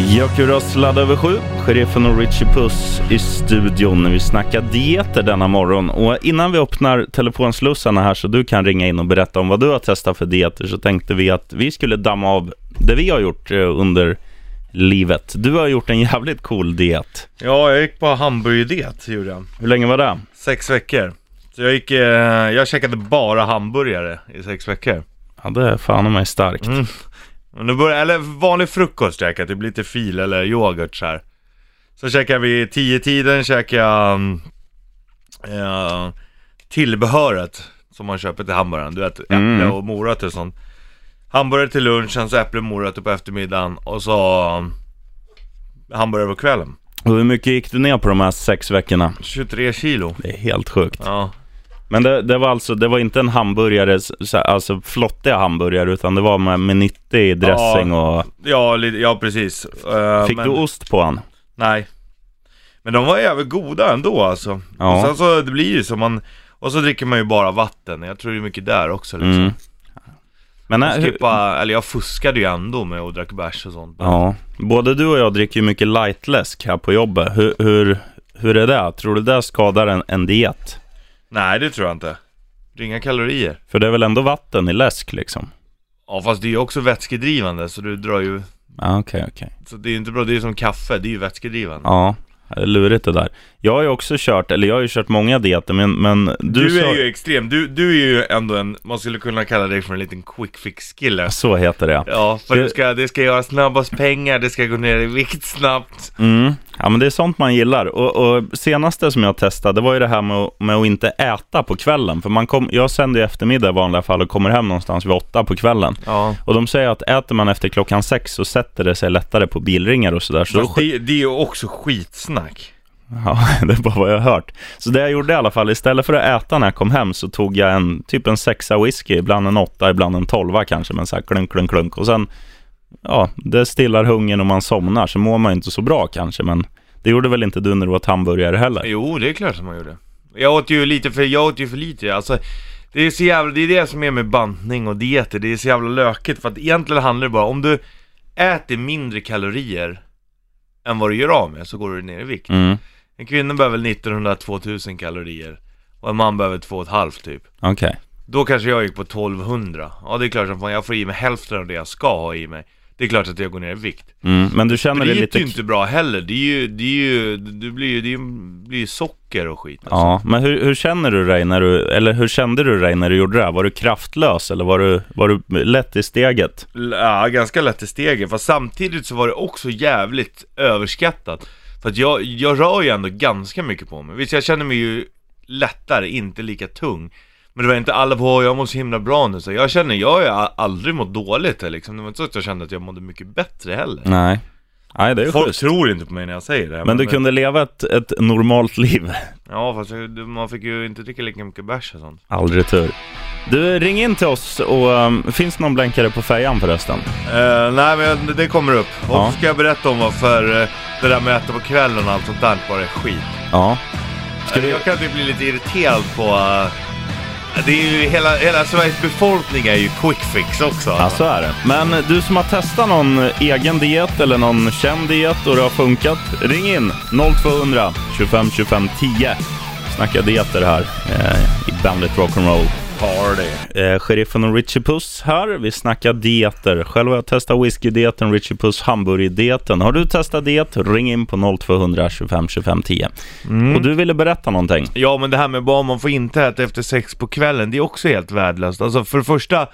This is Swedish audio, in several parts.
Jökuras ladd över sju. Sheriffen och Richie Puss i studion. Vi snackar dieter denna morgon. Och innan vi öppnar telefonslussarna här så du kan ringa in och berätta om vad du har testat för dieter så tänkte vi att vi skulle damma av det vi har gjort eh, under livet. Du har gjort en jävligt cool diet. Ja, jag gick på hamburgerdiet gjorde jag. Hur länge var det? Sex veckor. Så jag gick, eh, jag käkade bara hamburgare i sex veckor. Ja, det är fan mig starkt. Mm. Men då började, eller vanlig frukost käkade jag, typ lite fil eller yoghurt så här. Så käkade vi tio tiden käkade jag eh, tillbehöret som man köper till hamburgaren. Du vet, äpple Mm. och morötter och sånt. Hamburgare till lunchen, så äpple och morötter på eftermiddagen och så um, hamburgare på kvällen. Och hur mycket gick du ner på de här sex veckorna? 23 kilo. Det är helt sjukt. Ja. Men det, det var alltså, det var inte en hamburgare, så- alltså flottiga hamburgare, utan det var med, med nyttig dressing och... Ja, ja precis. Eh, Fick men, du ost på han? Nej. Men de var jävligt goda ändå alltså. Ja. Och sen så, det blir ju som man... Och så dricker man ju bara vatten. Jag tror det är mycket där också liksom. Mm. Men Jag nej, hur, skippa, eller jag fuskade ju ändå med att dricka bärs och sånt. ja, både du och jag dricker ju mycket lightläsk här på jobbet. Hur, hur, hur är det? Tror du det skadar en, en diet? Nej, det tror jag inte. Det är inga kalorier. För det är väl ändå vatten i läsk liksom? Ja, fast det är ju också vätskedrivande så du drar ju... Ja, okej, okej. Så det är ju inte bra, det är ju som kaffe, det är ju vätskedrivande. Ja, det är lurigt det där. Jag har ju också kört, eller jag har ju kört många dieter, men, men du, Du, är ju extrem, du, du är ju ändå en, man skulle kunna kalla dig för en liten quick fix kille. Så heter det. Ja, för Det- det ska, det ska göra snabbast pengar, det ska gå ner i vikt snabbt. Mm. Ja, men det är sånt man gillar. Och, och senaste som jag testade, var ju det här med, att- med att inte äta på kvällen. För man kom, jag sänder ju eftermiddag i vanliga fall och kommer hem någonstans vid åtta på kvällen. Ja. Och de säger att äter man efter klockan sex så sätter det sig lättare på bilringar och sådär. Så Fast det, det är ju också skitsnack. Ja, det är bara vad jag har hört. Så det jag gjorde i alla fall, istället för att äta när jag kom hem så tog jag en typ en sexa whisky, ibland en åtta, ibland en tolva kanske, men så här klunk, klunk, klunk. Och sen, ja, det stillar hungern och man somnar, så mår man inte så bra kanske, men det gjorde väl inte du när du åt hamburgare heller? Jo, det är klart som man gjorde. Jag åt ju lite för, jag åt ju för lite. Alltså, det är så jävla, det är det som är med bantning och dieter. Det är så jävla lökigt för att egentligen handlar det bara om du äter mindre kalorier än vad du gör av med så går du ner i vikt. Mm, En kvinna behöver 1900-2000 kalorier och en man behöver 2,5 typ. okej. Då kanske jag gick på 1200. Ja, det är klart som fan jag får i mig hälften av det jag ska ha i mig. Det är klart att jag går ner i vikt. Mm, men du känner dig det är lite... ju inte bra heller. Det är ju, det är ju, du blir ju, det blir ju socker och skit. Alltså. Ja, men hur, hur känner du dig när du, eller hur kände du dig när du gjorde det här? Var du kraftlös eller var du, var du lätt i steget? Ja, ganska lätt i stegen. Fast samtidigt så var det också jävligt överskattat. För att jag, jag rör ju ändå ganska mycket på mig. Visst, jag känner mig ju lättare, inte lika tung. Men det var inte alla på, jag mår så himla bra nu. Så jag känner, jag har aldrig mått dåligt liksom. Det var inte så att jag kände att jag mådde mycket bättre heller. Nej. Nej, det är Folk schysst. tror inte på mig när jag säger det. Men du kunde leva ett, ett normalt liv. Ja, fast man fick ju inte dricka lika mycket bärs och sånt. Aldrig tur. Du, ring in till oss och um, finns någon blänkare på fejan förresten? Eh, nej men det kommer upp. Och Ja. ska jag berätta om varför eh, det där med att äta på kvällen och allt sånt där bara är skit. Ja. Ska du- Jag kan typ bli lite irriterad på... eh, det är ju hela, hela Sveriges befolkning är ju quick fix också. Ja, så är det. Men du som har testat någon egen diet eller någon känd diet och det har funkat, ring in 0200 25 25 10. Snacka dieter här eh, i Bandit Rock'n'Roll. Party. Eh, sheriffen och Richie Puss här. Vi snackar dieter. Själv har jag testat whisky-dieten, Richie Puss hamburgerdieten. Har du testat diet? Ring in på 0200 25 25 10. Och du ville berätta någonting? Ja men det här med vad man får inte äta efter sex på kvällen, det är också helt värdelöst. Alltså för det första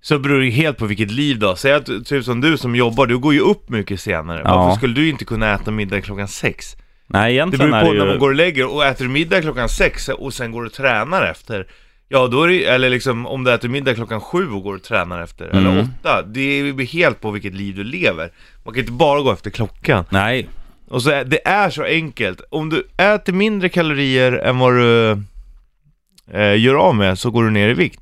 så beror det helt på vilket liv har. Säg att typ som du som jobbar, du går ju upp mycket senare. Ja. Varför skulle du inte kunna äta middag klockan sex? Nej, Det egentligen beror är på det när ju... man går och lägger och äter middag klockan sex och sen går och tränar efter Ja då är det, eller liksom om du äter middag klockan sju och går och tränar efter, eller Mm. åtta Det beror helt på vilket liv du lever. Man kan inte bara gå efter klockan. Nej, Och så det är så enkelt, om du äter mindre kalorier än vad du eh, gör av med så går du ner i vikt.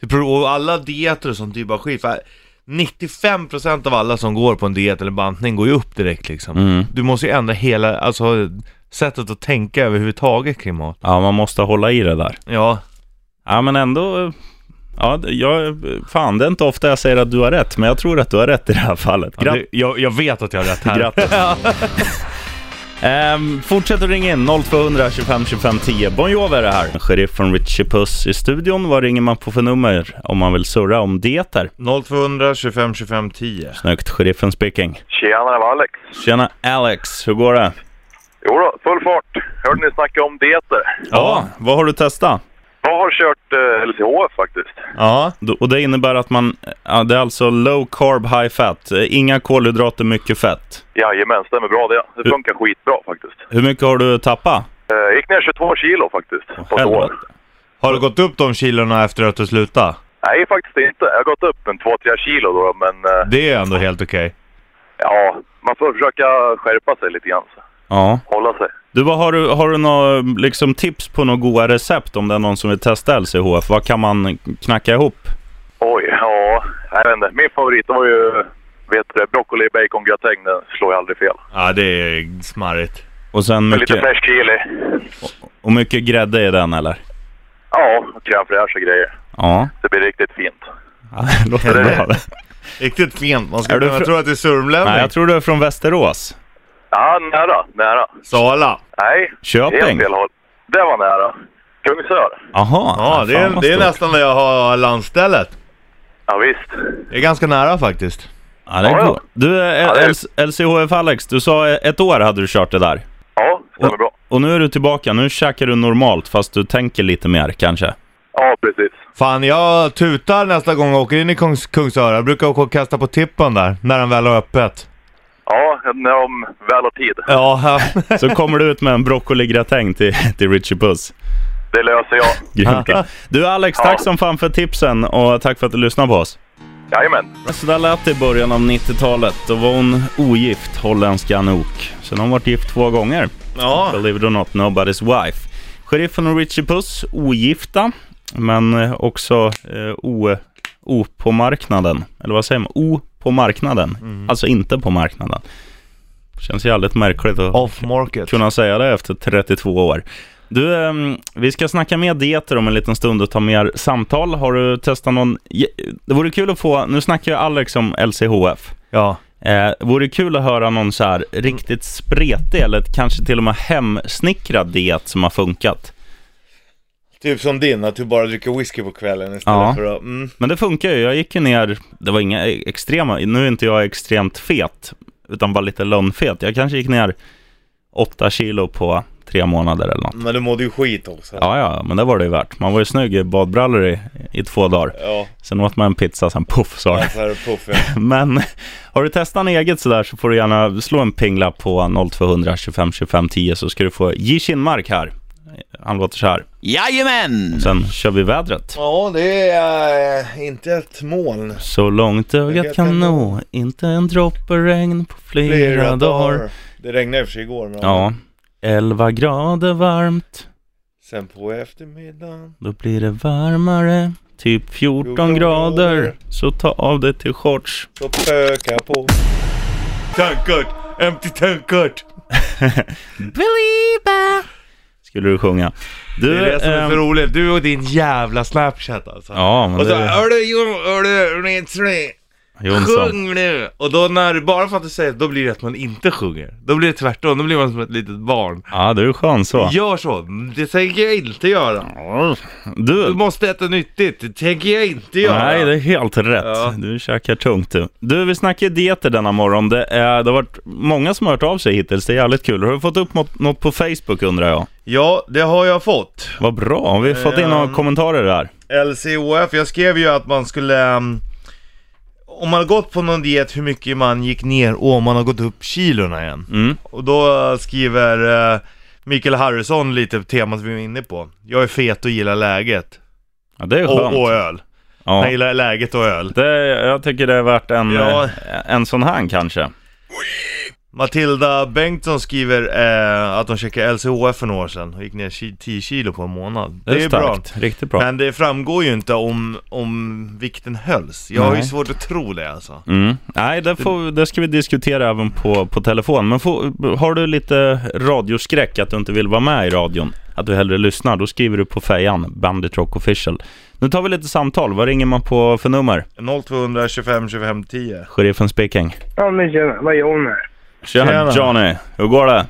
Beror, Och alla dieter och sånt är ju bara skit, för 95% av alla som går på en diet eller bantning går ju upp direkt liksom. Mm. Du måste ju ändra hela, alltså sättet att tänka överhuvudtaget kring mat. Ja, man måste hålla i det där. Ja, Ja, men ändå, Ja, det- jag, fan, det är inte ofta jag säger att du har rätt, men jag tror att du har rätt i det här fallet. Ja, Grat- det, jag, jag vet att jag har rätt här. Grattis. Ehm, fortsätt att ringa in 0200 25 25 10. Bon Jovi är det här. Sheriff från Richie Puss i studion. Vad ringer man på för nummer om man vill surra om dieter? 0200 25 25 10. Snyggt, sheriffen speaking. Tjena, det var Alex. Tjena Alex, hur går det? Jo då, full fart. Hörde ni snacka om dieter? Ja, vad har du testat? Jag har kört eh, LCHF faktiskt. Ja. Och det innebär att man, ja, det är alltså low carb, high fat. Eh, Inga kolhydrater, mycket fett. Jajamän, stämmer bra det. Det Hur- funkar skitbra faktiskt. Hur mycket har du tappat? Eh, gick ner 22 kilo faktiskt på ett år. Har du gått upp de kilorna efter att du slutade? Nej, faktiskt inte. Jag har gått upp en 2-3 kilo då, men eh, Det är ändå helt okej. ja, man får försöka skärpa sig lite grann. Så. Ja. Hålla sig. Du, vad har du, har du några liksom, tips på några goda recept om det är någon som vill testa LCHF? Vad kan man knacka ihop? Oj, ja, jag vet inte. Min favorit var ju, vet du, broccoli bacon gratäng. Den slår ju aldrig fel. Ja, det är smarrigt. Och sen Med lite mycket, färsk chili. och mycket grädde i den eller? Ja, och crème fraîche och grejer. Ja, Det blir riktigt fint. ja det låter bra. Riktigt fint. Man du kunna fr- tro att det är surmlänning. Nej, jag tror du är från Västerås. Ja, nära, nära. Sala. Nej, helt Köping? fel håll. Det var nära. Kungsör. Jaha. Ja, det är, det är nästan där jag har landstället. Ja, visst. Det är ganska nära faktiskt. Ja, det är Ja. Du, eh, LCHF Alex, du sa eh, ett år hade du kört det där. Ja, stämmer bra. Och nu är du tillbaka. Nu käkar du normalt fast du tänker lite mer kanske. Ja, precis. Fan, jag tutar nästa gång jag åker in i Kungs Kungsör. Jag brukar åka och kasta på tippen där, när den väl har öppet. Ja, när de väl har tid. Ja, Så kommer du ut med en broccoligratäng till, till Richie Puss. Det löser jag. Grymt. Du Alex, tack som fan för tipsen och tack för att du lyssnade på oss. Jajamän. Så där lät det i början av 90-talet. Då var hon ogift, holländska Anouk. Sen har hon varit gift två gånger. ja. Believe it or not, nobody's wife. Sheriffen och Richie Puss, ogifta. Men eh, också eh, o, o på marknaden. Eller vad säger man? O på marknaden. Alltså inte på marknaden. Känns jävligt märkligt att Off market. kunna säga det efter 32 år. Du, ehm, vi ska snacka mer dieter om en liten stund och ta mer samtal. Har du testat någon... Det vore kul att få... Nu snackar ju Alex om LCHF. Ja. Eh, vore kul att höra någon så här riktigt spretig eller kanske till och med hemsnickrad diet som har funkat. Typ som din, att du bara dricker whisky på kvällen istället Ja. för att... Mm. Men det funkar ju. Jag gick ju ner... Det var inga extrema... Nu är inte jag extremt fet, utan bara lite lönnfet. Jag kanske gick ner 8 kilo på tre månader eller något. Men du mådde ju skit också. Ja, ja, men det var det ju värt. Man var ju snygg i badbrallor i, i två dagar. Ja, Sen åt man en pizza, sen puff sa ja det. puff ja. Men har du testat en eget sådär så får du gärna slå en pingla på 0200 25 25 10 så ska du få J. Kinmark här. Han låter så här. Jajamän! Sen kör vi vädret. Ja, det är äh, inte ett moln. Så långt ögat kan nå, inte en droppe regn på flera, dagar. Det regnade i och för sig igår. Men Ja, 11 grader varmt, Sen på eftermiddagen. då blir det varmare. Typ 14 14 grader, grader. så ta av dig till shorts. Så pöka på. Tankert! Empty tankert! Believer. Skulle du sjunga. Du, Det är det som är ehm, så roligt. Du och din jävla Snapchat alltså. Ja, men Och så, det... Jon- Jonsson. sjung nu! Och då när, bara för att du säger då blir det att man inte sjunger. Då blir det tvärtom, då blir man som ett litet barn. Ja, du är skön så. Gör så, det tänker jag inte göra. Du Du, måste äta nyttigt, det tänker jag inte göra. nej det är helt rätt. Ja. Du käkar tungt du. Du, vi snackar dieter denna morgon. Det, är, det har varit många som har hört av sig hittills. Det är jävligt kul. Har du fått upp något, något på Facebook undrar jag? Ja, det har jag fått. Vad bra. Har vi fått in några Ehm. kommentarer där? LCOF, jag skrev ju att man skulle ehm, Om man har gått på någon diet, hur mycket man gick ner och om man har gått upp kilorna igen. Mm. Och då eh, skriver eh, Mikael Harrison lite temat vi var inne på. Jag är fet och gillar läget. Ja, det är skönt. Och, och öl. Han ja. gillar läget och öl. det, jag tycker det är värt en, Ja. eh, en sån här kanske. Matilda Bengtsson skriver eh, att hon checkade LCHF för några år sedan och gick ner ki- 10 kilo på en månad. Det är, bra. starkt. Riktigt bra. Men det framgår ju inte om, om vikten hölls. Jag har ju Nej. svårt att tro det alltså. Mm. Nej, det, får, det ska vi diskutera även på, på telefon. Men får, har du lite radioskräck, att du inte vill vara med i radion? att du hellre lyssnar, då skriver du på fejan Bandit Rock Official. Nu tar vi lite samtal. Vad ringer man på för nummer? 0200 25 25 10. Sheriffen speaking. Ja, men tjena. Vad är John här? Tjena, Tjena. Johnny. Hur går det?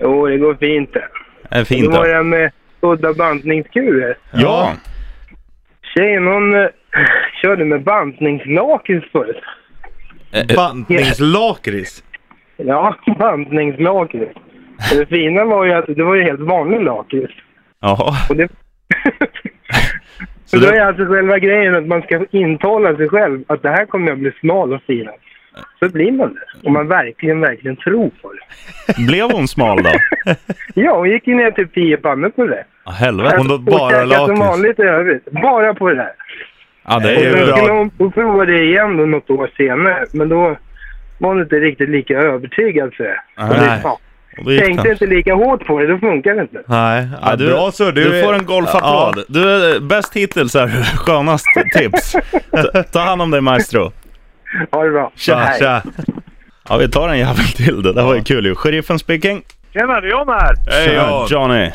Jo, det går fint det. Är det fint Det var då? det med udda bantningskurer. Ja. Tjejen hon eh, körde med bantningslakrits förut. Eh, eh, Bantningslakrits. Ja, bantningslakrits. Det fina var ju att det var ju helt vanlig lakrits. Jaha. Och det... Så Så det- då är alltså själva grejen att man ska intala sig själv att det här kommer att bli smal och fin. Så blir man det. Och man verkligen, verkligen tror på det. Blev hon smal då? Ja, hon gick ner till tio pannor på det. Ja, helvete. Hon åt bara käkade som lakrits. vanligt i övrigt. Bara på det där. Ja, det är Och är ju bra. skulle hon få prova det igen då något år senare. Men då var hon inte riktigt lika övertygad för det. Nej. Ja, tänkte inte lika hårt på det, då funkar det inte. Nej, Ja, du, bra så. du, får en golfapplåd. Du är bäst hittills här. Skönast tips. Ta, ta hand om dig maestro. Ha det bra. Tja, Hej. tja. Ja, vi tar en jävel till. Det där var ju kul ju. Sheriffen speaking. Tjena, det är John här. Hej Tjena, Jan. Johnny.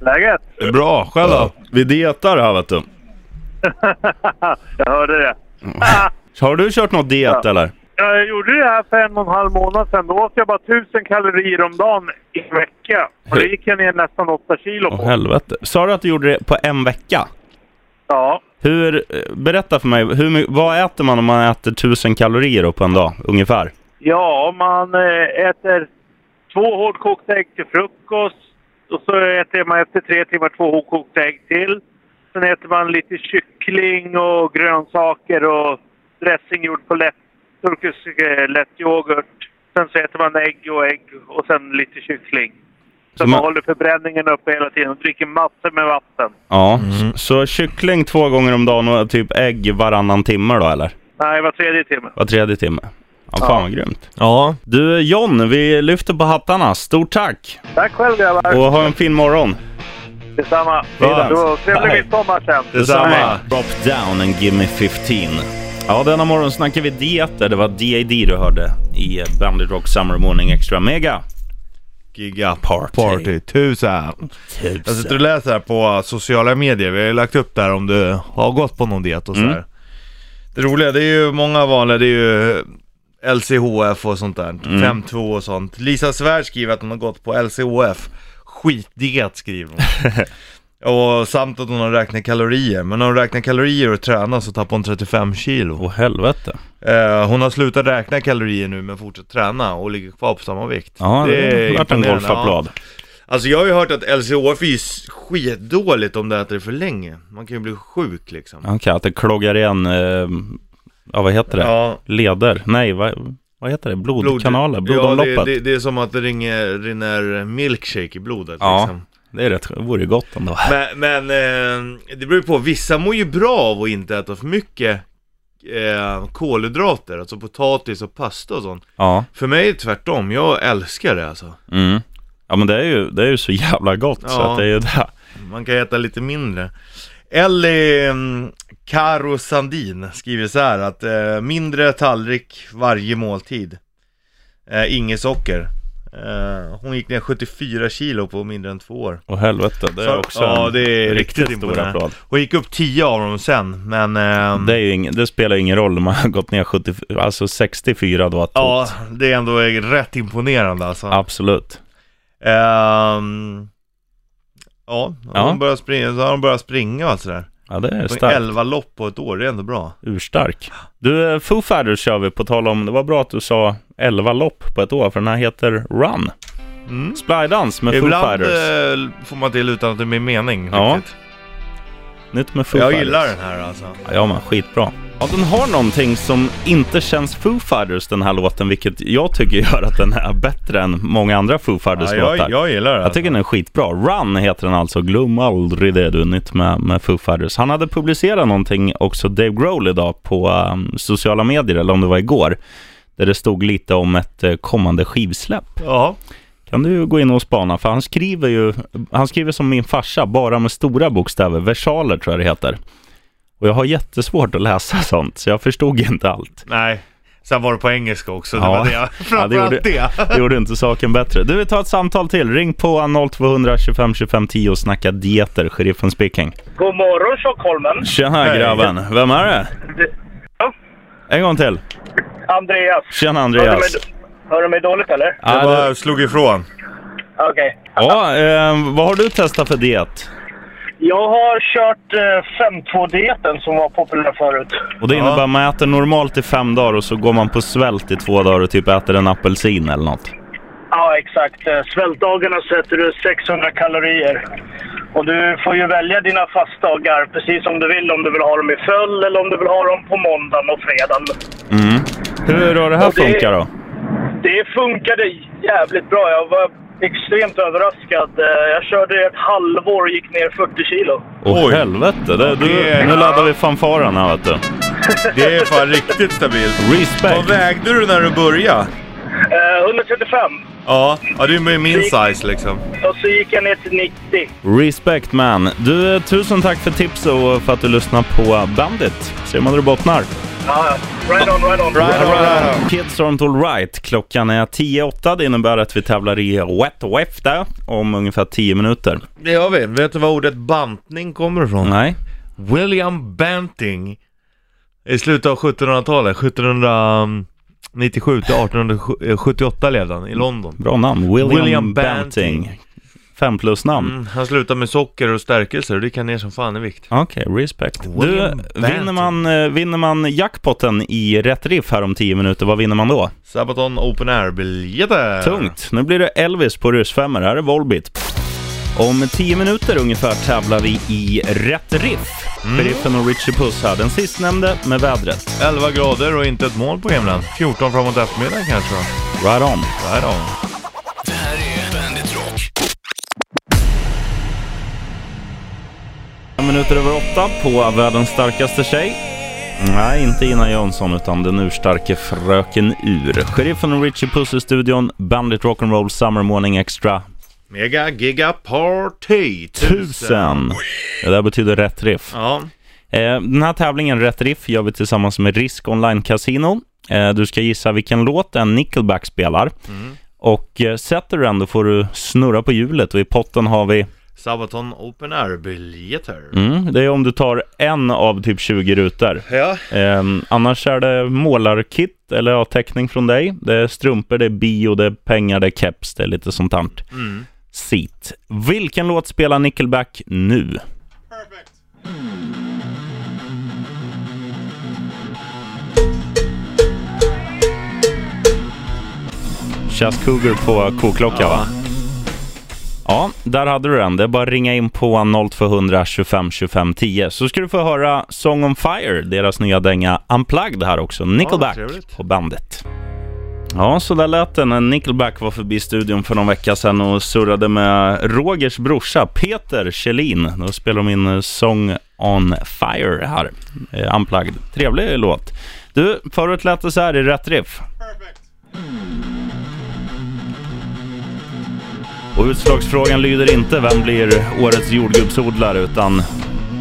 Läget? Det är bra. Själv då? Vi dietar här vet du. Jag hörde det. Har du kört något diet eller? Jag gjorde det här för en och en halv månad sedan. Då åt jag bara 1000 kalorier om dagen i en vecka. Och det gick jag ner nästan 8 kilo Åh på. helvete. Sa du att du gjorde det på en vecka? Ja. Hur, eh, berätta för mig, hur, vad äter man om man äter 1000 kalorier på en dag, ungefär? Ja, man eh, äter två hårdkokta ägg till frukost. Och så äter man efter tre timmar två hårdkokta ägg till. Sen äter man lite kyckling och grönsaker och dressing gjord på lätt, turkisk eh, lätt yoghurt. Sen så äter man ägg och ägg och sen lite kyckling. Så, Så man man- håller förbränningen uppe hela tiden och dricker massor med vatten. Ja, så, så kyckling två gånger om dagen och typ ägg varannan timme då eller? Nej, var tredje timme. Var tredje timme? Ja, fan Ja. vad grymt. Ja. Du John, vi lyfter på hattarna. Stort tack! Tack själv grabbar. Och ha en fin morgon. Detsamma. Trevlig midsommar sen. Detsamma. Drop down and give me 15. Ja, denna morgon snackar vi dieter. Det var D.A.D. du hörde i Bandit Rock Summer Morning Extra Mega. Giga Party. Party. Tusen. Jag sitter och läser här på sociala medier. Vi har ju lagt upp där om du har gått på någon diet och så Mm. här. Det roliga, det är ju många vanliga, det är ju LCHF och sånt där. Mm. 5-2 och sånt. Lisa Svärd skriver att hon har gått på LCHF. Skitdiet skriver hon. och samt att hon har räknat kalorier. Men när hon räknar kalorier och tränar så tappar hon 35 kilo. Åh helvete. Eh, hon har slutat räkna kalorier nu men fortsätter träna och ligger kvar på samma vikt. Ja, det är har varit en golfapplåd. Ja. Alltså jag har ju hört att LCHF är ju skitdåligt om du äter det för länge. Man kan ju bli sjuk liksom. Okej, att det kloggar igen, eh, ja vad heter det? Ja, Leder? Nej, vad, vad heter det? Blodkanaler? Ja, Blodomloppet? det, det, det är som att det ringer, rinner milkshake i blodet Ja. liksom. Det är rätt, det vore gott om det var. Men, men eh, det beror ju på, vissa mår ju bra av att inte äta för mycket eh, kolhydrater, alltså potatis och pasta och sånt. Ja. För mig är det tvärtom, jag älskar det alltså. Mm. Ja men det är ju, det är ju så jävla gott så Ja. att det är ju det. Man kan äta lite mindre. Ellie um, Karo Sandin skriver så här att eh, mindre tallrik varje måltid. Eh, inget socker. Eh, hon gick ner 74 kilo på mindre än två år. Och helvete, det är Så- också ja, en det är riktigt riktigt stor applåd. Hon gick upp 10 av dem sen, men... ehm, Det, ing, det spelar ju ingen roll om man har gått ner 70, alltså 64 då. Ja, tot. det är ändå rätt imponerande alltså. Absolut. Ehm, ja, Ja. Hon börjar springa, så har hon börjat springa och allt sådär. Ja det är starkt. 11 lopp på ett år, det är ändå bra. Urstark. Du, eh, Foo Fighters kör vi på tal om, det var bra att du sa 11 lopp på ett år, för den här heter Run. Mm. Splydance med Foo Ibland Fighters. eh, får man till utan att det blir mening Ja, riktigt. Nytt med Foo Jag Fighters. gillar den här alltså. Ja, men skitbra. Ja, den har någonting som inte känns Foo Fighters den här låten, vilket jag tycker gör att den är bättre än många andra Foo Ja, Fighters-låtar. jag, jag gillar den. Jag tycker den är skitbra. Run heter den alltså. Glöm aldrig det du, nytt med, med Foo Fighters. Han hade publicerat någonting också, Dave Grohl idag, på um, sociala medier, eller om det var igår, där det stod lite om ett eh, kommande skivsläpp. Ja, Kan du gå in och spana, för han skriver ju, han skriver som min farsa, bara med stora bokstäver, versaler tror jag det heter. Och jag har jättesvårt att läsa sånt, så jag förstod inte allt. nej. Sen var det på engelska också, det Ja. var det. Ja, det Framförallt gjorde, det. det gjorde inte saken bättre. Du, vi tar ett samtal till. Ring på 0200 25 25 10 och snacka dieter. Sheriffen speaking. God morgon Tjockholmen. Tjena Hej. grabben. Vem är det? Ja, En gång till. Andreas. Tjena Andreas. hör du mig dåligt eller? Det Ja, bara slog ifrån. Okej. ja eh, vad har du testat för diet? Jag har kört eh, 5-2-dieten som var populär förut. Och det Ja. innebär att man äter normalt i fem dagar och så går man på svält i två dagar och typ äter en apelsin eller något. Ja, exakt. Eh, Svältdagarna sätter du 600 kalorier. Och du får ju välja dina fastdagar precis som du vill. Om du vill ha dem i följd eller om du vill ha dem på måndagen och fredagen. Mm. Hur har det här Och det- funkat då? Det funkade jävligt bra. Jag var extremt överraskad. Eh, Jag körde ett halvår och gick ner 40 kilo. Åh Oj. helvete, det, du, Det- nu laddar vi fanfaren här vet du. Det är fan riktigt stabilt. Respect. Vad vägde du när du började? Eh, 135. Ja, ja det är med min size liksom. Och så gick jag ner till 90. Respect man. Du, tusen tack för tips och för att du lyssnar på Bandit. Ser man hur det bottnar. Ja, ja. right on, right on. Right on, right on. Kids aren't alright. Klockan är 10.08. Det innebär att vi tävlar i Wet Wefta om ungefär 10 minuter. Det gör vi. Vet du var ordet bantning kommer ifrån? Nej. William Banting. I slutet av 1700-talet, 1797 till 1878 levde han i London. Bra namn. William, William Banting. Banting. Fem plus namn. Mm, han slutade med socker och stärkelser och det kan ner som fan i vikt. Okej, respect. Du, vinner man, eh, vinner man jackpotten i rätt riff här om 10 minuter, vad vinner man då? Sabaton Open Air-biljetter. Tungt. Nu blir det Elvis på ryssfemmor. Här är Volbeat. Om 10 minuter ungefär tävlar vi i rätt riff. Mm. Sheriffen och Richie Puss här. Den sistnämnde med vädret. 11 grader och inte ett mål på himlen. 14 framåt eftermiddagen kanske. Right on. Right on. Minuter över åtta på världens starkaste tjej. Nej, inte Ina Jönsson utan den urstarke Fröken Ur. Sheriffen och Richie Puss i studion. Bandit Rock'n'Roll Summer Morning Extra. Mega Giga Party Tusen! Det där betyder rätt riff. Ja. Eh, Den här tävlingen, Rätt Riff, gör vi tillsammans med Risk Online Casino. Eh, Du ska gissa vilken låt en Nickelback spelar. Och eh, sätter du den, då får du snurra på hjulet och i potten har vi, Sabaton Open Air-biljetter. mm, det är om du tar en av typ 20 rutor. Ja. Eh, annars är det målarkit eller ja, teckning från dig. Det är strumpor, det är bio, det är pengar, det är keps, det är lite sånt här. Mm. Seat. Vilken låt spelar Nickelback nu? Chas Cougar på koklocka va? Ja, där hade du den. Det är bara att ringa in på 0200 25 25 10 så ska du få höra Song on Fire, deras nya dänga Unplugged här också. Nickelback trevligt. på bandet. Ja, så där lät det när Nickelback var förbi studion för någon vecka sedan och surrade med Rogers brorsa Peter Kjellin. Då spelar de in eh, Song on Fire här, eh, Unplugged. Trevlig låt. Du, förut lät det så här i rätt riff. Och utslagsfrågan lyder inte vem blir årets jordgubbsodlare utan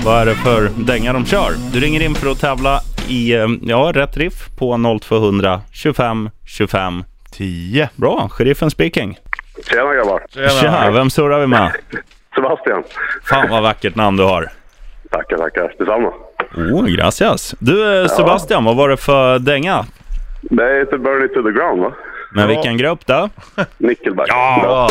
vad är det för dänga de kör? Du ringer in för att tävla i eh, ja, rätt riff på 0200 25 25 10. Bra, sheriffen speaking. Tjena grabbar. Tja, vem surrar vi med? Sebastian. Fan vad vackert namn du har. Tackar, tackar. Detsamma. Oh, gracias. Du eh, Sebastian, vad var det för dänga? Det heter Burn It To The Ground va? Med vilken grupp då? Nickelback. Ja,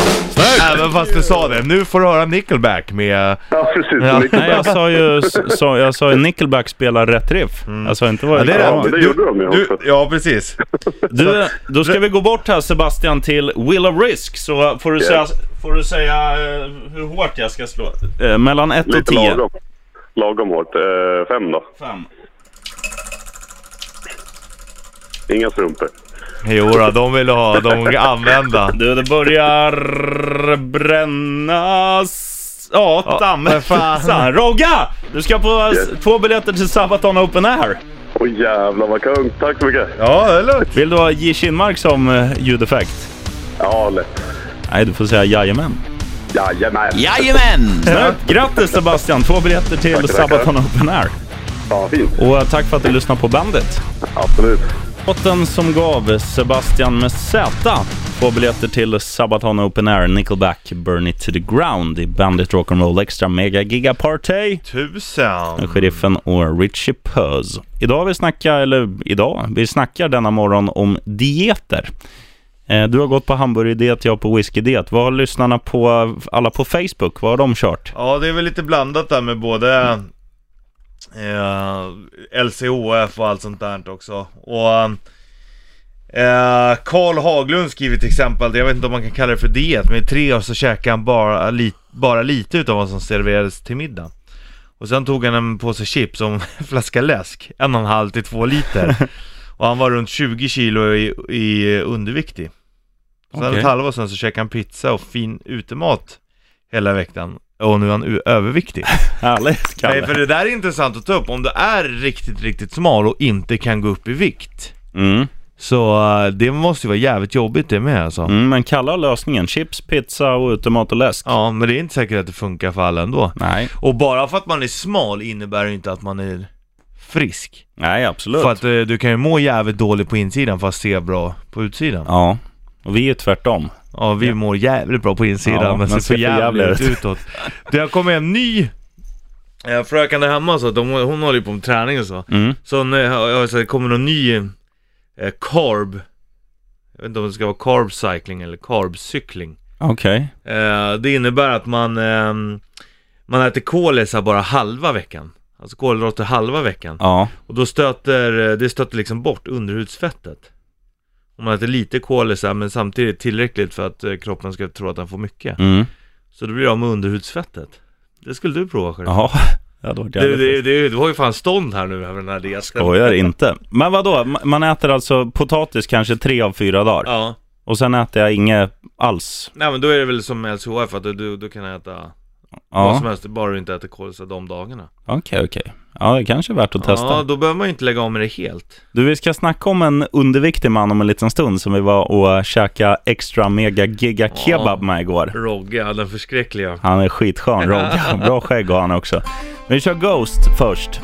även fast du sa det. Nu får du höra Nickelback med... Ja, precis. Ja. Nej, jag sa ju, så, jag sa ju Nickelback spelar rätt riff. Jag sa inte vad Ja, det är Ja, det Du- gjorde de ju du, också. Ja, precis. Du, då ska vi gå bort här Sebastian till Will of Risk så får du Yes. säga, får du säga eh, hur hårt jag ska slå. Eh, mellan 1 och Lite 10. lagom. Lagom hårt. Eh, fem då. 5. Inga strumpor. Jo då, de vill ha, de vill använda. Du, det börjar brännas. Ja, Ja. Fan, Rogga! Du ska få Yes. två biljetter till Sabaton Open Air. Åh jävlar vad kung. Tack så mycket. Ja, det är lugnt. Vill du ha J. Kinmark som eh, ljudeffekt? Ja, lätt. Nej, du får säga jajamän. Jajamän. Jajamän! Snyggt! Grattis Sebastian! Två biljetter till tackar. Sabaton Open Air. Ja, fint. Och eh, tack för att du lyssnade på bandet. Absolut. Låten som gav Sebastian med Z två biljetter till Sabaton Open Air, Nickelback, Burn It To The Ground i Bandit Rock'n'Roll Extra Mega Giga Party. Tusen! Sheriffen och Richie Puss. Idag vi snackar, eller idag, vi snackar denna morgon om dieter. Eh, Du har gått på hamburgerdiet, jag på whiskydiet. Vad har lyssnarna på, alla på Facebook, vad har de kört? Ja, det är väl lite blandat där med både eh, LCHF och allt sånt där också. Och eh, Karl Haglund skriver till exempel, jag vet inte om man kan kalla det för diet, men i tre år så käkade han bara, li, bara lite utav vad som serverades till middag. Och sen tog han en påse chips och en flaska läsk, en och en halv till två liter. och han var runt 20 kilo i, i underviktig. Sen Okej. ett halvår sen så käkade han pizza och fin utemat hela veckan. Och nu är han överviktig. Härligt, Nej, för Kalle. det där är intressant att ta upp. Om du är riktigt, riktigt smal och inte kan gå upp i vikt. Mm. Så eh, det måste ju vara jävligt jobbigt det med alltså. Mm, men Kalle har lösningen. Chips, pizza och utemat och läsk. Ja, men det är inte säkert att det funkar för alla ändå. Nej, Och bara för att man är smal innebär det inte att man är frisk. nej absolut. För att eh, du kan ju må jävligt dåligt på insidan fast se bra på utsidan. Ja, och vi är tvärtom. Ja, vi mår jävligt bra på insidan Ja, men ser för jävligt utåt. Det har kommit en ny eh, fröken där hemma så att de, hon håller ju på med träning och så. Mm. Så hon, eh, ja, så det kommer någon ny eh, carb Jag vet inte om det ska vara carb cycling eller carb cykling Okej. eh, Det innebär att man ehm, Man äter kolisar bara halva veckan Alltså kolhydrater halva veckan Ja, Och då stöter, eh, det stöter liksom bort underhudsfettet Om man äter lite kolisar men samtidigt tillräckligt för att eh, kroppen ska tro att den får mycket mm. Så då blir det av med underhudsfettet Det skulle du prova själv Jaha. Det hade varit du, du, du, du har ju fan stånd här nu över den här dieten Skojar inte. Men vad då? Man äter alltså potatis kanske tre av fyra dagar. Ja Och sen äter jag inget alls. Nej men då är det väl som LCHF att du, du, du kan äta vad Ja, som helst, bara du inte äter kolisar de dagarna okej, okej. Ja, det kanske är värt att testa. Ja, då behöver man ju inte lägga om det helt Du, vi ska snacka om en underviktig man om en liten stund som vi var och käka extra mega giga kebab med igår. Rogge, den förskräckliga Han är skitskön, Rogge. Bra skägg har han också. Men vi kör Ghost först.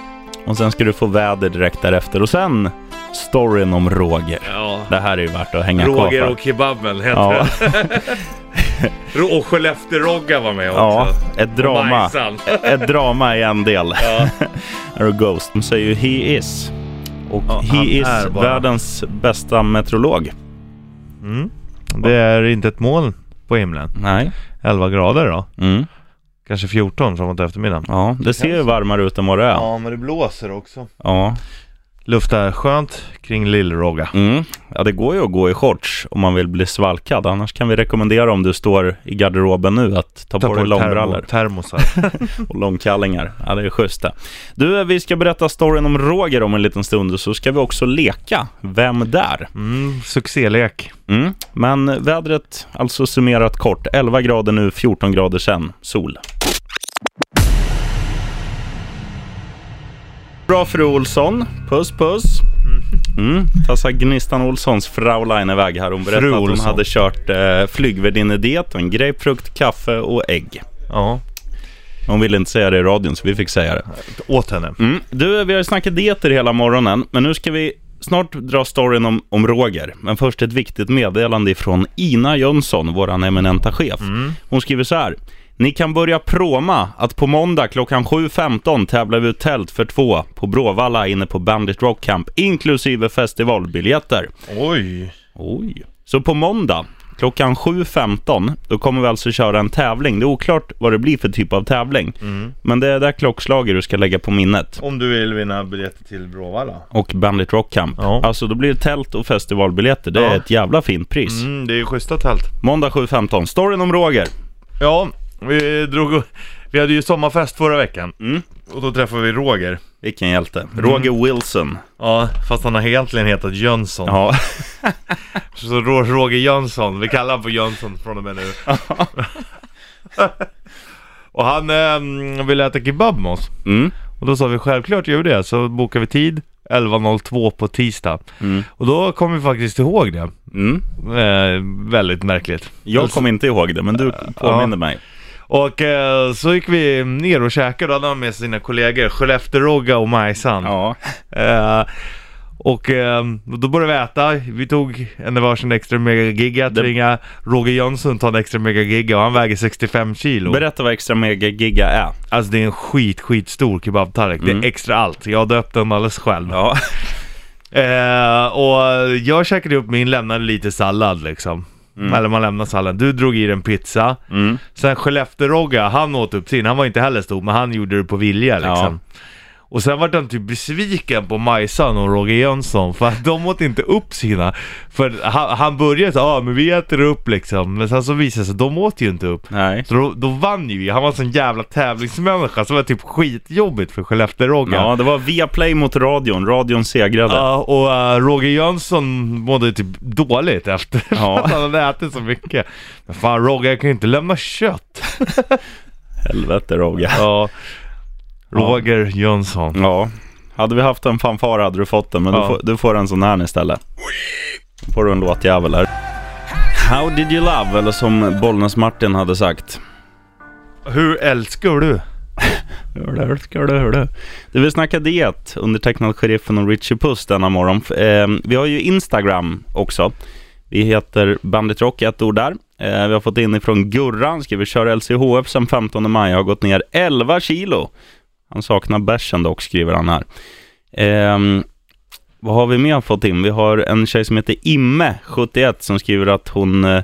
Och sen ska du få väder direkt därefter. Och sen storyn om Roger. Ja Det här är ju värt att hänga kvar Roger och kebaben heter Ja, det Och Skellefteå-Rogga var med också ja, ett drama. Ett drama i en del. Ja. Ghost. De säger ju He is. Och Ja, He is bara- världens bästa meteorolog. mm. Det är inte ett moln på himlen Nej. 11 grader då Mm. Kanske 14 framåt eftermiddagen Ja, det ser ju varmare ut än vad det är. Ja men det blåser också Ja. Luftar skönt kring Lill-Rogga Mm. ja, det går ju att gå i shorts om man vill bli svalkad. Annars kan vi rekommendera om du står i garderoben nu att ta, på dig långbrallor termosar och långkallingar. Ja, det är schysst det. Du, vi ska berätta storyn om Roger om en liten stund och så ska vi också leka Vem där? mm, Succélek Mm. Men vädret, alltså summerat kort, 11 grader nu, 14 grader sen, sol. Bra fru Olsson, puss puss. Mm. Tassa Gnistan Olssons Fraulein iväg här. Hon berättade Fru att hon Olsson. hade kört eh, flygvärdinnediet och en grapefrukt, kaffe och ägg. Ja, Hon ville inte säga det i radion så vi fick säga det. åt henne Mm. Du, vi har ju snackat dieter hela morgonen, men nu ska vi snart dra storyn om, om Roger. Men först ett viktigt meddelande ifrån Ina Jönsson, våran eminenta chef. Hon skriver så här. Ni kan börja proma att på måndag klockan 7.15 tävlar vi ut tält för två på Bråvalla inne på Bandit Rock Camp, inklusive festivalbiljetter. Oj Oj. Så på måndag klockan 7.15 då kommer vi alltså köra en tävling. Det är oklart vad det blir för typ av tävling. Men det är det klockslaget du ska lägga på minnet. Om du vill vinna biljetter till Bråvalla Och Bandit Rock Camp. Ja. Alltså då blir det tält och festivalbiljetter. Det är Ja. ett jävla fint pris. mm, Det är ju schyssta tält Måndag 7.15. Storyn om Roger. Ja, vi drog Vi hade ju sommarfest förra veckan Mm. Och då träffade vi Roger Vilken hjälte. Roger Wilson. Ja, fast han har egentligen hetat Jönsson Ja. Så Ro- Roger Jönsson, vi kallar honom för Jönsson från och med nu Och han eh, ville äta kebab med oss Mm. Och då sa vi självklart gör vi det, så bokade vi tid 11.02 på tisdag Mm. Och då kom vi faktiskt ihåg det Mm. eh, Väldigt märkligt Jag kommer inte ihåg det, men du påminner mig. Och eh, så gick vi ner och käkade och hade han med sig sina kollegor Skellefteå-Rogga och Majsan Ja. eh, Och eh, då började vi äta. Vi tog en varsin extra megagiga. Det- Tvingade Roger Jönsson ta en extra megagiga och han väger 65 kilo. Berätta vad extra mega giga är. Alltså det är en skit, skit stor kebabtallrik. Det Mm. är extra allt. Jag har döpt den alldeles själv. Ja. Eh, och jag käkade upp min, lämnade lite sallad liksom. Eller man lämnar sallad. Du drog i dig en pizza. Mm. Sen Skellefteå-Rogga, han åt upp sin. Han var inte heller stor, men han gjorde det på vilja liksom. Och sen var han typ besviken på Majsan och Roger Jönsson för att de åt inte upp sina. För han, han började så ja ah, men vi äter upp liksom. Men sen så visade det sig de åt ju inte upp. Nej. Så då, då vann ju vi. Han var en sån jävla tävlingsmänniska så det var typ skitjobbigt för Skellefteå-Rogga. Ja, det var via play mot radion. Radion segrade. Ja, och äh, Roger Jönsson mådde typ dåligt efter Ja. att han hade ätit så mycket. Men fan Roger, jag kan ju inte lämna kött. Helvete Rogge. Ja. Roger Jönsson. Ja. Hade vi haft en fanfar hade du fått den, men Ja. du, får, du får en sån här istället. Då får du en låtjävel här. How did you love? Eller som Bollnäs-Martin hade sagt. Hur älskar du? Du, hör du, hör du. Du vill snacka diet, undertecknad sheriffen och Richie Puss denna morgon. Eh, vi har ju Instagram också. Vi heter Bandit Rock, ett ord där. Eh, vi har fått in ifrån Gurran, skriver kör LCHF sen 15 maj, har gått ner 11 kilo. Han saknar bärsen dock, skriver han här. Ehm, vad har vi mer fått in? Vi har en tjej som heter Imme, 71, som skriver att hon eh,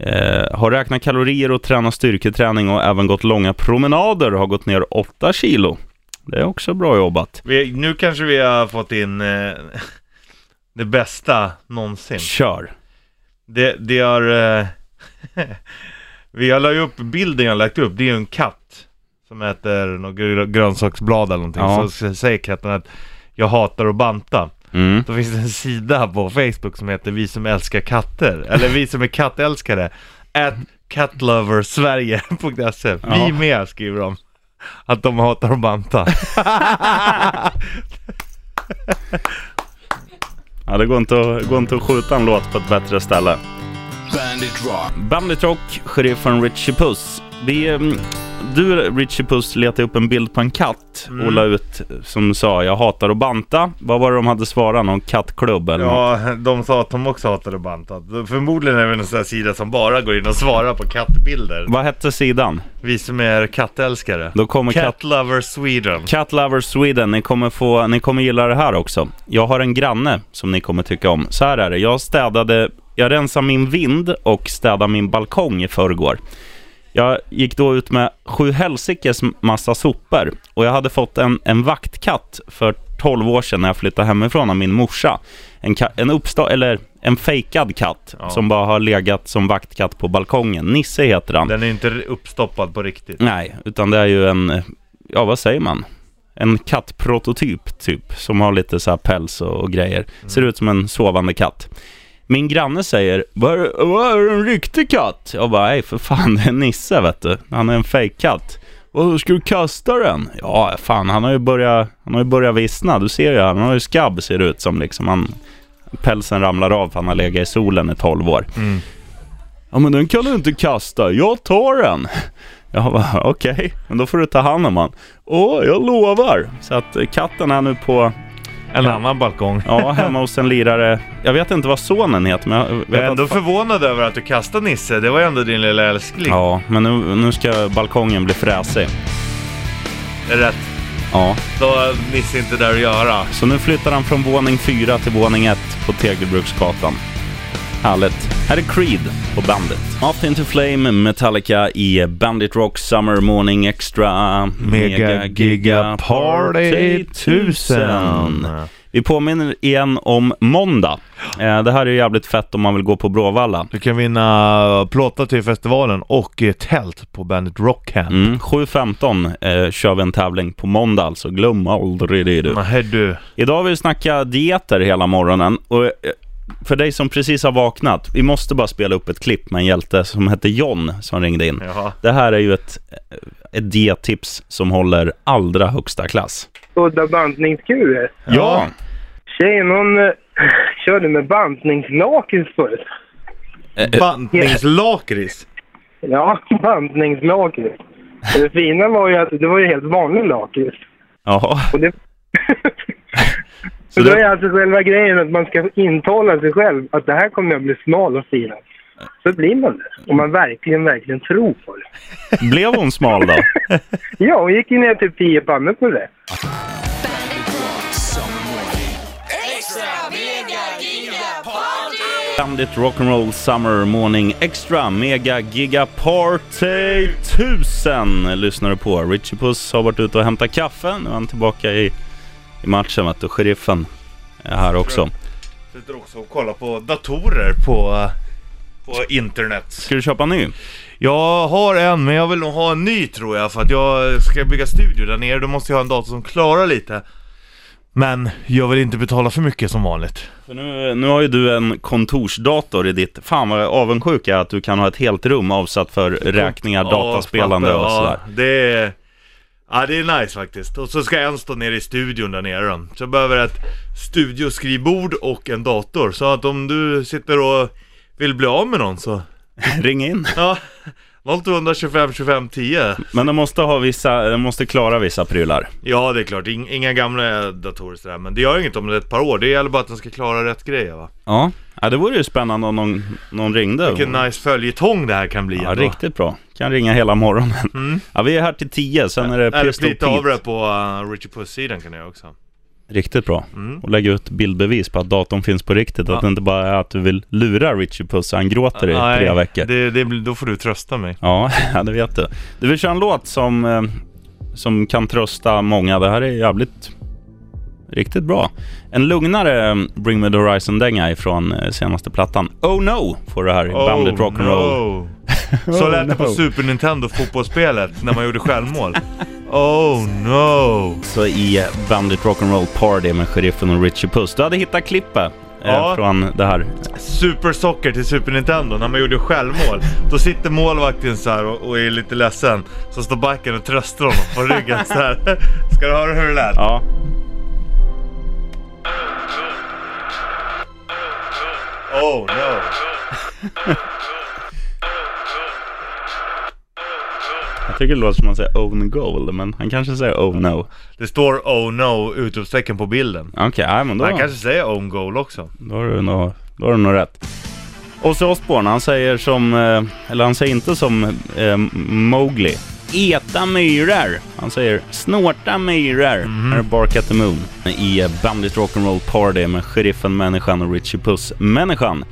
eh, har räknat kalorier och tränat styrketräning och även gått långa promenader och har gått ner 8 kilo. Det är också bra jobbat. Vi, nu kanske vi har fått in eh, det bästa någonsin. Kör! Det, det har... Eh, vi har lagt upp bilden jag har lagt upp. Det är ju en katt. Som äter något gr- grönsaksblad eller någonting. Ja. Så säger katten att jag hatar att banta. Mm. Då finns det en sida på Facebook som heter Vi som älskar katter. Eller Vi som är kattälskare. At catloversverige.se Ja. Vi med skriver de. Att de hatar att banta. Ja, det går inte, att, går inte att skjuta en låt på ett bättre ställe. Bandit Rock. Bandit Rock, sheriffen Richie Puss. Vi, du Richie Puss letade upp en bild på en katt Mm. och la ut som sa jag hatar att banta. Vad var det de hade svarat? Någon kattklubb eller något? Ja, de sa att de också hatar att banta. Förmodligen är det en sån här sida som bara går in och svarar på kattbilder. Vad hette sidan? Vi som är kattälskare. Då kommer katt... Cat Lover Sweden. Cat Lovers Sweden, ni kommer, få, ni kommer gilla det här också. Jag har en granne som ni kommer tycka om. Så här är det, jag städade, jag rensade min vind och städade min balkong i förrgår. Jag gick då ut med sju helsikes massa sopor och jag hade fått en, en vaktkatt för 12 år sedan när jag flyttade hemifrån av min morsa. En, en, uppstå- eller en fejkad katt Ja. som bara har legat som vaktkatt på balkongen. Nisse heter han. Den är inte uppstoppad på riktigt. Nej, utan det är ju en, ja vad säger man? En kattprototyp typ, som har lite så här päls och, och grejer. Ser ut som en sovande katt. Min granne säger, vad är, vad är det en riktig katt? Jag bara, nej för fan det är Nisse vet du. Han är en fejkkatt. Och ska du kasta den? Ja, fan han har ju börjat, han har ju börjat vissna. Du ser ju, han har ju skabb ser det ut som liksom. Han, pälsen ramlar av för han har legat i solen i 12 år. Mm. Ja men den kan du inte kasta, jag tar den. Jag bara okej, men då får du ta hand om han. Åh, jag lovar. Så att eh, katten är nu på, En annan balkong. ja hemma hos en lirare. Jag vet inte vad sonen heter men jag Jag vet är ändå att, förvånad över att du kastade Nisse. Det var ju ändå din lilla älskling. Ja, men nu, nu ska balkongen bli fräsig. Rätt. Ja, Då har Nisse inte där att göra. så nu flyttar han från våning 4 till våning 1 på Tegelbruksgatan. Härligt. Här är Creed på bandet. Off into Flame, Metallica i Bandit Rock Summer Morning Extra. Mega Giga Party 1000. Vi påminner igen om måndag. Eh, det här är ju jävligt fett om man vill gå på Bråvalla. Du kan vinna plåtar till festivalen och ett tält på Bandit Rock Camp. Mm, 7.15 eh, kör vi en tävling på måndag alltså. Glöm aldrig det du. Nej du. Idag har vi snackat dieter hela morgonen och eh, för dig som precis har vaknat, vi måste bara spela upp ett klipp med en hjälte som heter John som ringde in. Jaha. Det här är ju ett, ett diettips som håller allra högsta klass. Udda bantningskurer. Ja, Tjejen hon eh, körde med bantningslakrits förut. Bantningslakrits. Ja, bantningslakrits. Det fina var ju att det var ju helt vanlig lakrits. ja. Och det... Så då är alltså själva grejen att man ska intala sig själv att det här kommer att bli smal och fin. Så blir man det. Om man verkligen, verkligen tror på det. Blev hon smal då? Ja, hon gick ner typ 10 pannor på det. Bandit Rock'n'Roll Summer Morning Extra Mega Giga Party 1000 lyssnar du på. Richie Puss har varit ute och hämtat kaffe. Nu är han tillbaka i, i matchen. Vet du. Sheriffen är här också. Sitter också och kollar på datorer på, på internet. Ska du köpa ny? Jag har en, men jag vill nog ha en ny tror jag för att jag ska bygga studio där nere. Då måste jag ha en dator som klarar lite. Men jag vill inte betala för mycket som vanligt. För nu, nu har ju du en kontorsdator i ditt... Fan vad avundsjuk jag att du kan ha ett helt rum avsatt för räkningar, dataspelande och sådär. Ja, det är... Ja, det är nice faktiskt. Och så ska en stå nere i studion där nere då. Så jag behöver ett studioskrivbord och en dator. Så att om du sitter och vill bli av med någon så... Ring in. Ja, 0225 25 10. Men den måste ha vissa, den måste klara vissa prylar. Ja, det är klart. Ing- Inga gamla datorer sådär. Men det gör inget om det är ett par år. Det gäller bara att den ska klara rätt grejer va. Ja, ja det vore ju spännande om någon, någon ringde. Vilken nice följetong det här kan bli Ja, ändå. riktigt bra. Kan ringa hela morgonen. Ja, vi är här till 10, sen är det Eller Pistol plita av det Pete. på uh, Richie Puss-sidan kan jag också. Riktigt bra. Mm. Och lägga ut bildbevis på att datorn finns på riktigt. Ja. Att det inte bara är att du vill lura Richie Puss så han gråter i Nej, tre veckor. Det, det, då får du trösta mig. Ja, ja, det vet du. Du vill köra en låt som, eh, som kan trösta många. Det här är jävligt riktigt bra. En lugnare eh, Bring Me The Horizon-dänga ifrån eh, senaste plattan. Oh No får du här i Bandit Rock'n'Roll. no. Så Oh, lät det på no. Super Nintendo fotbollsspelet när man gjorde självmål. Oh no! Så i Bandit Rock'n'Roll Party med Sheriffen och Richie Puss. Du hade hittat klippet eh, Ja. från det här. Super Soccer till Super Nintendo när man gjorde självmål. Då sitter målvakten så här och, och är lite ledsen. Så står backen och tröstar honom på ryggen så här. Ska du höra hur det lät? Ja. Oh no! Jag tycker det låter som att man säger own goal, men han kanske säger oh no. Det står oh no utropstecken på bilden. Okej, okay, men då, Han kanske säger own goal också. då har du nog, då har du nog rätt. Ozzy Osbourne, han säger som, eh, eller han säger inte som eh, Mowgli. Eta myror. Han säger snorta myror. Här är Bark at the Moon i eh, Bandit Rock'n'Roll Party med Sheriffen Människan och Richie Puss Människan.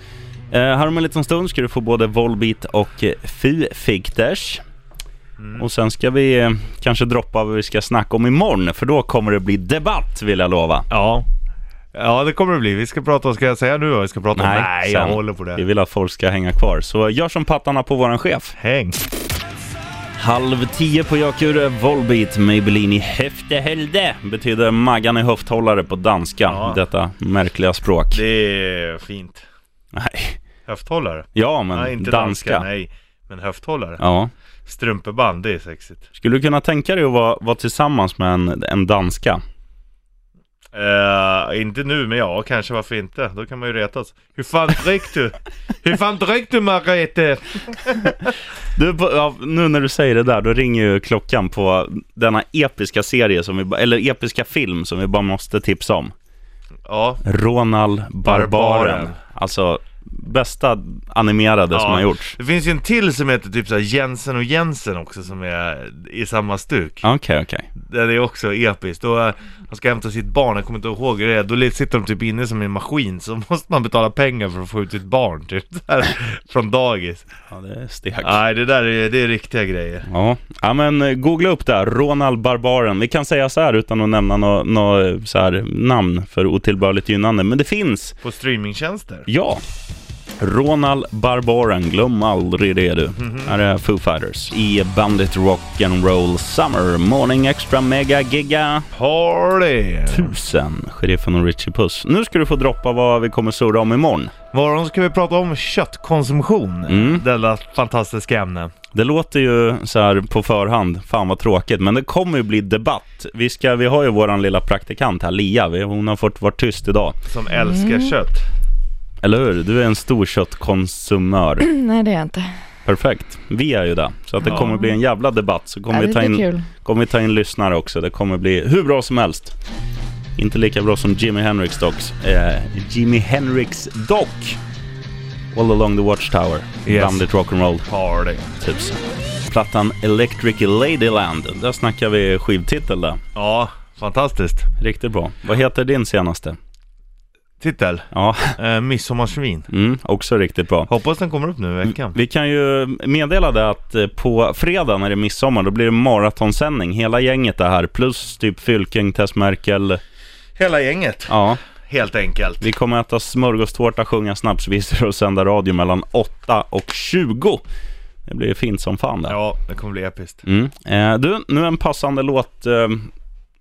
Eh, här om en liten stund ska du få både Volbeat och eh, Fy Fikters. Och sen ska vi eh, kanske droppa vad vi ska snacka om imorgon, för då kommer det bli debatt vill jag lova. Ja. Ja det kommer det bli. Vi ska prata, ska jag säga nu vad vi ska prata om? Nej, jag håller på Vi det. vill att folk ska hänga kvar. Så gör som pattarna på våran chef. Häng. Halv tio på Jakure, Volbeat, Maybelline i Häftehälde betyder Maggan i höfthållare på danska. Ja. Detta märkliga språk. Det är fint. Nej. Höfthållare? Ja, men nej, inte danska. danska. Nej, men höfthållare. Ja. Strumpeband, det är sexigt. Skulle du kunna tänka dig att vara, vara tillsammans med en, en danska? Eh, inte nu, men ja, kanske varför inte? Då kan man ju retas. Hur fan drick du? Hur fan drick du Margrethe? Du, ja, nu när du säger det där, då ringer ju klockan på denna episka serie, som vi, eller episka film som vi bara måste tipsa om. Ja, Ronald Barbaren. Barbaren. Alltså, bästa animerade som Ja. har gjorts. det finns ju en till som heter typ såhär Jensen och Jensen också som är i samma stuk. Okej, okej. Det är också episkt. Då, eh, han ska hämta sitt barn, jag kommer inte ihåg hur det är. Då sitter de typ inne som i en maskin, så måste man betala pengar för att få ut sitt barn typ. Så Från dagis. Ja, det är steg. Nej, det där är, det är riktiga grejer. Ja. ja, men eh, googla upp det här. Ronald Barbaren. Vi kan säga så här utan att nämna något nå, så här namn för otillbörligt gynnande. Men det finns. På streamingtjänster. Ja. Ronald Barbaren, glöm aldrig det du. Mhm. Här är Foo Fighters i Bandit Rock and Roll Summer Morning Extra Mega Giga Party! 1000. Sheriffen och Richie Puss. Nu ska du få droppa vad vi kommer surra om imorgon. Morgon ska vi prata om köttkonsumtion. Mm. Detta fantastiska ämne. Det låter ju så här på förhand, fan vad tråkigt, men det kommer ju bli debatt. Vi, ska, vi har ju våran lilla praktikant här, Lia, Vi- hon har fått vara tyst idag. Som älskar kött. Eller hur? Du är en stor köttkonsumör. Nej, det är jag inte. Perfekt. Vi är ju det. Så att det Ja. kommer bli en jävla debatt. Så kommer, ja, vi ta in, kul. kommer vi ta in lyssnare också. Det kommer bli hur bra som helst. Inte lika bra som Jimi Hendrix dock. Eh, Jimi Hendrix dock. All along the Watchtower. Yes. Bandit Rock'n'Roll. Party. Typ så. Plattan Electric Ladyland. Där snackar vi skivtitel där. Ja, fantastiskt. Riktigt bra. Vad heter din senaste? Titel. Ja, Eh, Midsommarsvin. mm, också riktigt bra. Hoppas den kommer upp nu i veckan. Vi kan ju meddela det att eh, på fredag när det är midsommar, då blir det maratonsändning. Hela gänget är här, plus typ Fylking, Tess Merkel. Hela gänget. Ja, Helt enkelt. vi kommer äta smörgåstårta, sjunga snapsvisor och sända radio mellan 8 och 20. Det blir fint som fan där. Ja, det kommer bli episkt. Mm. Eh, du, nu en passande låt, eh,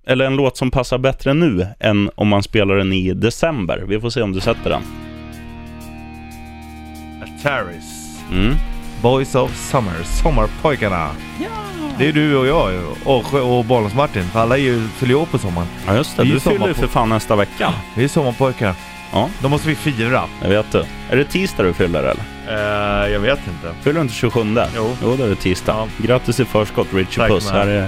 eller en låt som passar bättre nu än om man spelar den i december. Vi får se om du sätter den. Ataris. Mm. Boys of Summer. Sommarpojkarna. Det är du och jag och, och Bollnäs Martin. För alla är ju, fyller ju år på sommaren. Ja, just det. Vi är Du fyller ju för fan nästa vecka. Vi är sommarpojkar. Ja, Då måste vi fira. jag vet du. Är det tisdag du fyller eller? Eh, jag vet inte. Fyller du inte 27? Jo. Jo, det är det tisdag. Ja. Grattis i förskott Richie Tack, Puss. Här är